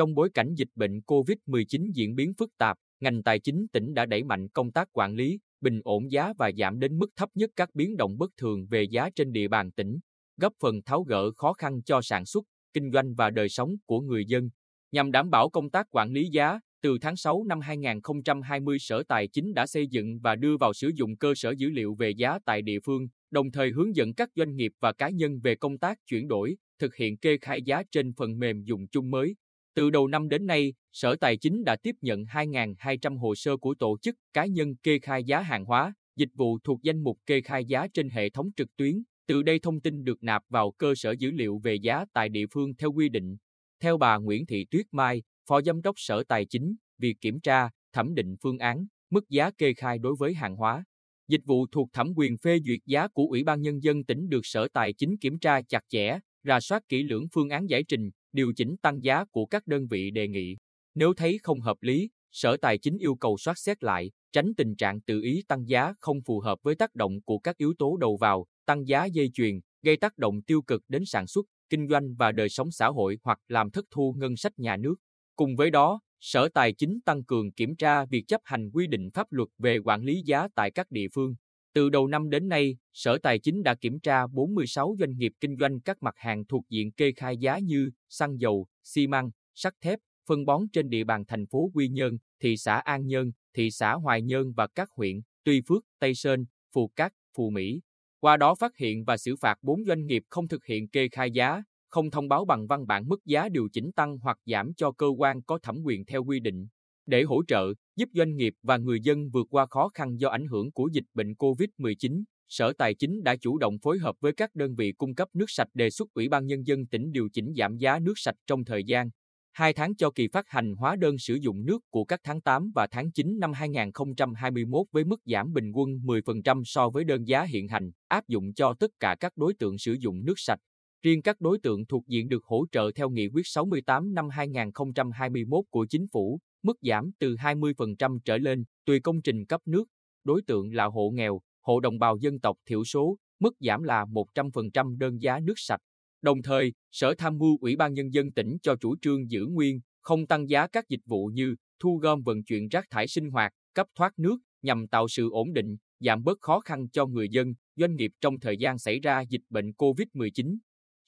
Trong bối cảnh dịch bệnh COVID-19 diễn biến phức tạp, ngành tài chính tỉnh đã đẩy mạnh công tác quản lý, bình ổn giá và giảm đến mức thấp nhất các biến động bất thường về giá trên địa bàn tỉnh, góp phần tháo gỡ khó khăn cho sản xuất, kinh doanh và đời sống của người dân. Nhằm đảm bảo công tác quản lý giá, từ tháng 6 năm 2020 Sở Tài chính đã xây dựng và đưa vào sử dụng cơ sở dữ liệu về giá tại địa phương, đồng thời hướng dẫn các doanh nghiệp và cá nhân về công tác chuyển đổi, thực hiện kê khai giá trên phần mềm dùng chung mới. Từ đầu năm đến nay, Sở Tài chính đã tiếp nhận 2.200 hồ sơ của tổ chức cá nhân kê khai giá hàng hóa, dịch vụ thuộc danh mục kê khai giá trên hệ thống trực tuyến. Từ đây thông tin được nạp vào cơ sở dữ liệu về giá tại địa phương theo quy định. Theo bà Nguyễn Thị Tuyết Mai, Phó Giám đốc Sở Tài chính, việc kiểm tra, thẩm định phương án, mức giá kê khai đối với hàng hóa, dịch vụ thuộc thẩm quyền phê duyệt giá của Ủy ban Nhân dân tỉnh được Sở Tài chính kiểm tra chặt chẽ, rà soát kỹ lưỡng phương án giải trình, điều chỉnh tăng giá của các đơn vị đề nghị. Nếu thấy không hợp lý, Sở Tài chính yêu cầu soát xét lại, tránh tình trạng tự ý tăng giá không phù hợp với tác động của các yếu tố đầu vào, tăng giá dây chuyền, gây tác động tiêu cực đến sản xuất, kinh doanh và đời sống xã hội hoặc làm thất thu ngân sách nhà nước. Cùng với đó, Sở Tài chính tăng cường kiểm tra việc chấp hành quy định pháp luật về quản lý giá tại các địa phương. Từ đầu năm đến nay, Sở Tài chính đã kiểm tra 46 doanh nghiệp kinh doanh các mặt hàng thuộc diện kê khai giá như xăng dầu, xi măng, sắt thép, phân bón trên địa bàn thành phố Quy Nhơn, thị xã An Nhơn, thị xã Hoài Nhơn và các huyện Tuy Phước, Tây Sơn, Phù Cát, Phù Mỹ. Qua đó phát hiện và xử phạt 4 doanh nghiệp không thực hiện kê khai giá, không thông báo bằng văn bản mức giá điều chỉnh tăng hoặc giảm cho cơ quan có thẩm quyền theo quy định. Để hỗ trợ, giúp doanh nghiệp và người dân vượt qua khó khăn do ảnh hưởng của dịch bệnh COVID-19, Sở Tài chính đã chủ động phối hợp với các đơn vị cung cấp nước sạch đề xuất Ủy ban Nhân dân tỉnh điều chỉnh giảm giá nước sạch trong thời gian 2 tháng cho kỳ phát hành hóa đơn sử dụng nước của các tháng 8 và tháng 9 năm 2021 với mức giảm bình quân 10% so với đơn giá hiện hành, áp dụng cho tất cả các đối tượng sử dụng nước sạch. Riêng các đối tượng thuộc diện được hỗ trợ theo Nghị quyết 68 năm 2021 của Chính phủ, mức giảm từ 20% trở lên, tùy công trình cấp nước. Đối tượng là hộ nghèo, hộ đồng bào dân tộc thiểu số, mức giảm là 100% đơn giá nước sạch. Đồng thời, Sở Tham mưu Ủy ban Nhân dân tỉnh cho chủ trương giữ nguyên, không tăng giá các dịch vụ như thu gom vận chuyển rác thải sinh hoạt, cấp thoát nước, nhằm tạo sự ổn định, giảm bớt khó khăn cho người dân, doanh nghiệp trong thời gian xảy ra dịch bệnh COVID-19.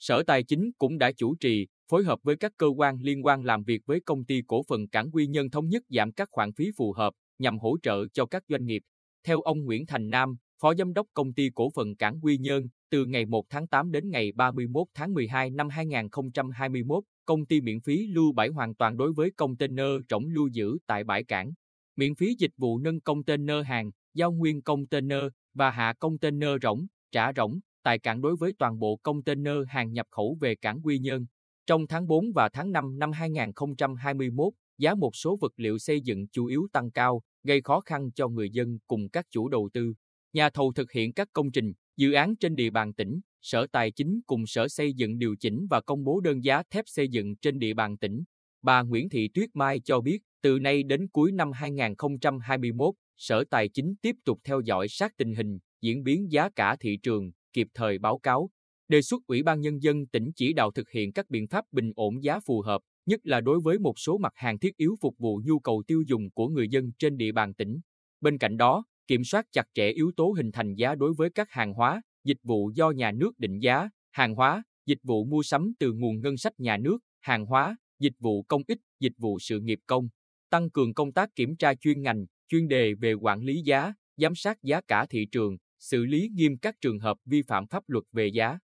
Sở Tài chính cũng đã chủ trì, phối hợp với các cơ quan liên quan làm việc với công ty cổ phần cảng Quy Nhân thống nhất giảm các khoản phí phù hợp nhằm hỗ trợ cho các doanh nghiệp. Theo ông Nguyễn Thành Nam, Phó Giám đốc Công ty Cổ phần Cảng Quy Nhơn, từ ngày 1 tháng 8 đến ngày 31 tháng 12 năm 2021, công ty miễn phí lưu bãi hoàn toàn đối với container rỗng lưu giữ tại bãi cảng. Miễn phí dịch vụ nâng container hàng, giao nguyên container và hạ container rỗng, trả rỗng tại cảng đối với toàn bộ container hàng nhập khẩu về cảng Quy Nhơn. Trong tháng 4 và tháng 5 năm 2021, giá một số vật liệu xây dựng chủ yếu tăng cao, gây khó khăn cho người dân cùng các chủ đầu tư. Nhà thầu thực hiện các công trình, dự án trên địa bàn tỉnh, Sở Tài chính cùng Sở Xây dựng điều chỉnh và công bố đơn giá thép xây dựng trên địa bàn tỉnh. Bà Nguyễn Thị Tuyết Mai cho biết, từ nay đến cuối năm 2021, Sở Tài chính tiếp tục theo dõi sát tình hình, diễn biến giá cả thị trường, kịp thời báo cáo. Đề xuất Ủy ban Nhân dân tỉnh chỉ đạo thực hiện các biện pháp bình ổn giá phù hợp, nhất là đối với một số mặt hàng thiết yếu phục vụ nhu cầu tiêu dùng của người dân trên địa bàn tỉnh. Bên cạnh đó, kiểm soát chặt chẽ yếu tố hình thành giá đối với các hàng hóa, dịch vụ do nhà nước định giá, hàng hóa, dịch vụ mua sắm từ nguồn ngân sách nhà nước, hàng hóa, dịch vụ công ích, dịch vụ sự nghiệp công, tăng cường công tác kiểm tra chuyên ngành, chuyên đề về quản lý giá, giám sát giá cả thị trường, xử lý nghiêm các trường hợp vi phạm pháp luật về giá.